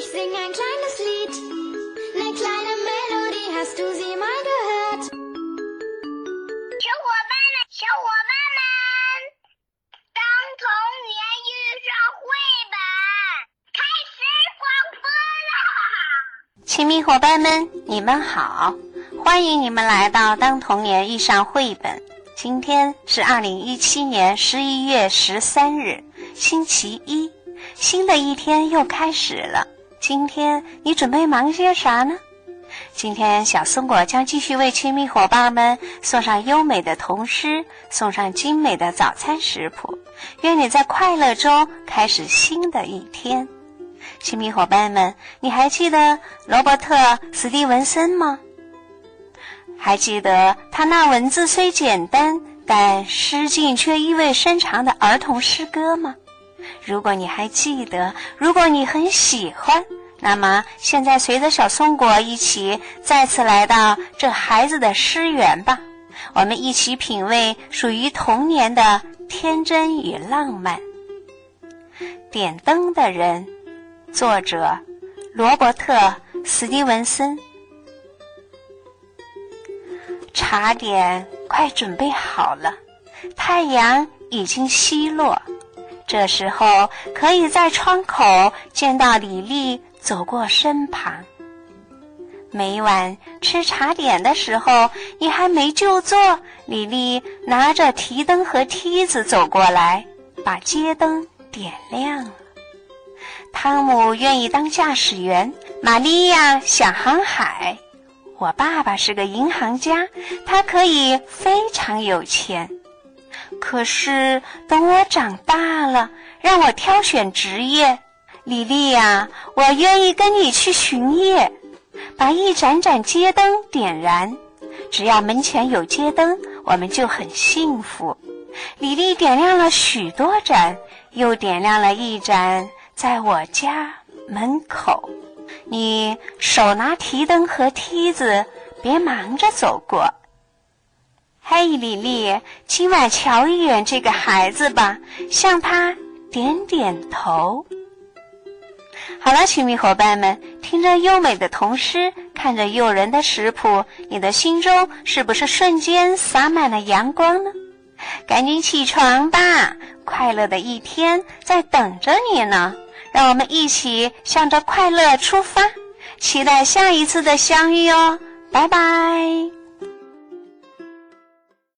Ich sing ein kleines Lied, ne kleine Melodie, hast du sie mal gehört? 小伙伴们，小伙伴们，当童年遇上绘本，开始广播啦！亲密伙伴们，你们好，欢迎你们来到《当童年遇上绘本》。今天是二零一七年十一月十三日，星期一，新的一天又开始了。今天你准备忙些啥呢？今天小松果将继续为亲密伙伴们送上优美的童诗，送上精美的早餐食谱。愿你在快乐中开始新的一天。亲密伙伴们，你还记得罗伯特·史蒂文森吗？还记得他那文字虽简单，但诗境却意味深长的儿童诗歌吗？如果你还记得，如果你很喜欢，那么现在随着小松果一起再次来到这孩子的诗园吧，我们一起品味属于童年的天真与浪漫。点灯的人，作者罗伯特·史蒂文森。茶点快准备好了，太阳已经西落。这时候可以在窗口见到李丽走过身旁。每晚吃茶点的时候，你还没就坐，李丽拿着提灯和梯子走过来，把街灯点亮了。汤姆愿意当驾驶员，玛利亚想航海。我爸爸是个银行家，他可以非常有钱。可是等我长大了，让我挑选职业，李丽呀，我愿意跟你去巡夜，把一盏盏街灯点燃。只要门前有街灯，我们就很幸福。李丽点亮了许多盏，又点亮了一盏在我家门口。你手拿提灯和梯子，别忙着走过。嘿，李丽，今晚瞧一眼这个孩子吧，向他点点头。好了，亲密伙伴们，听着优美的童诗，看着诱人的食谱，你的心中是不是瞬间洒满了阳光呢？赶紧起床吧，快乐的一天在等着你呢。让我们一起向着快乐出发，期待下一次的相遇哦！拜拜。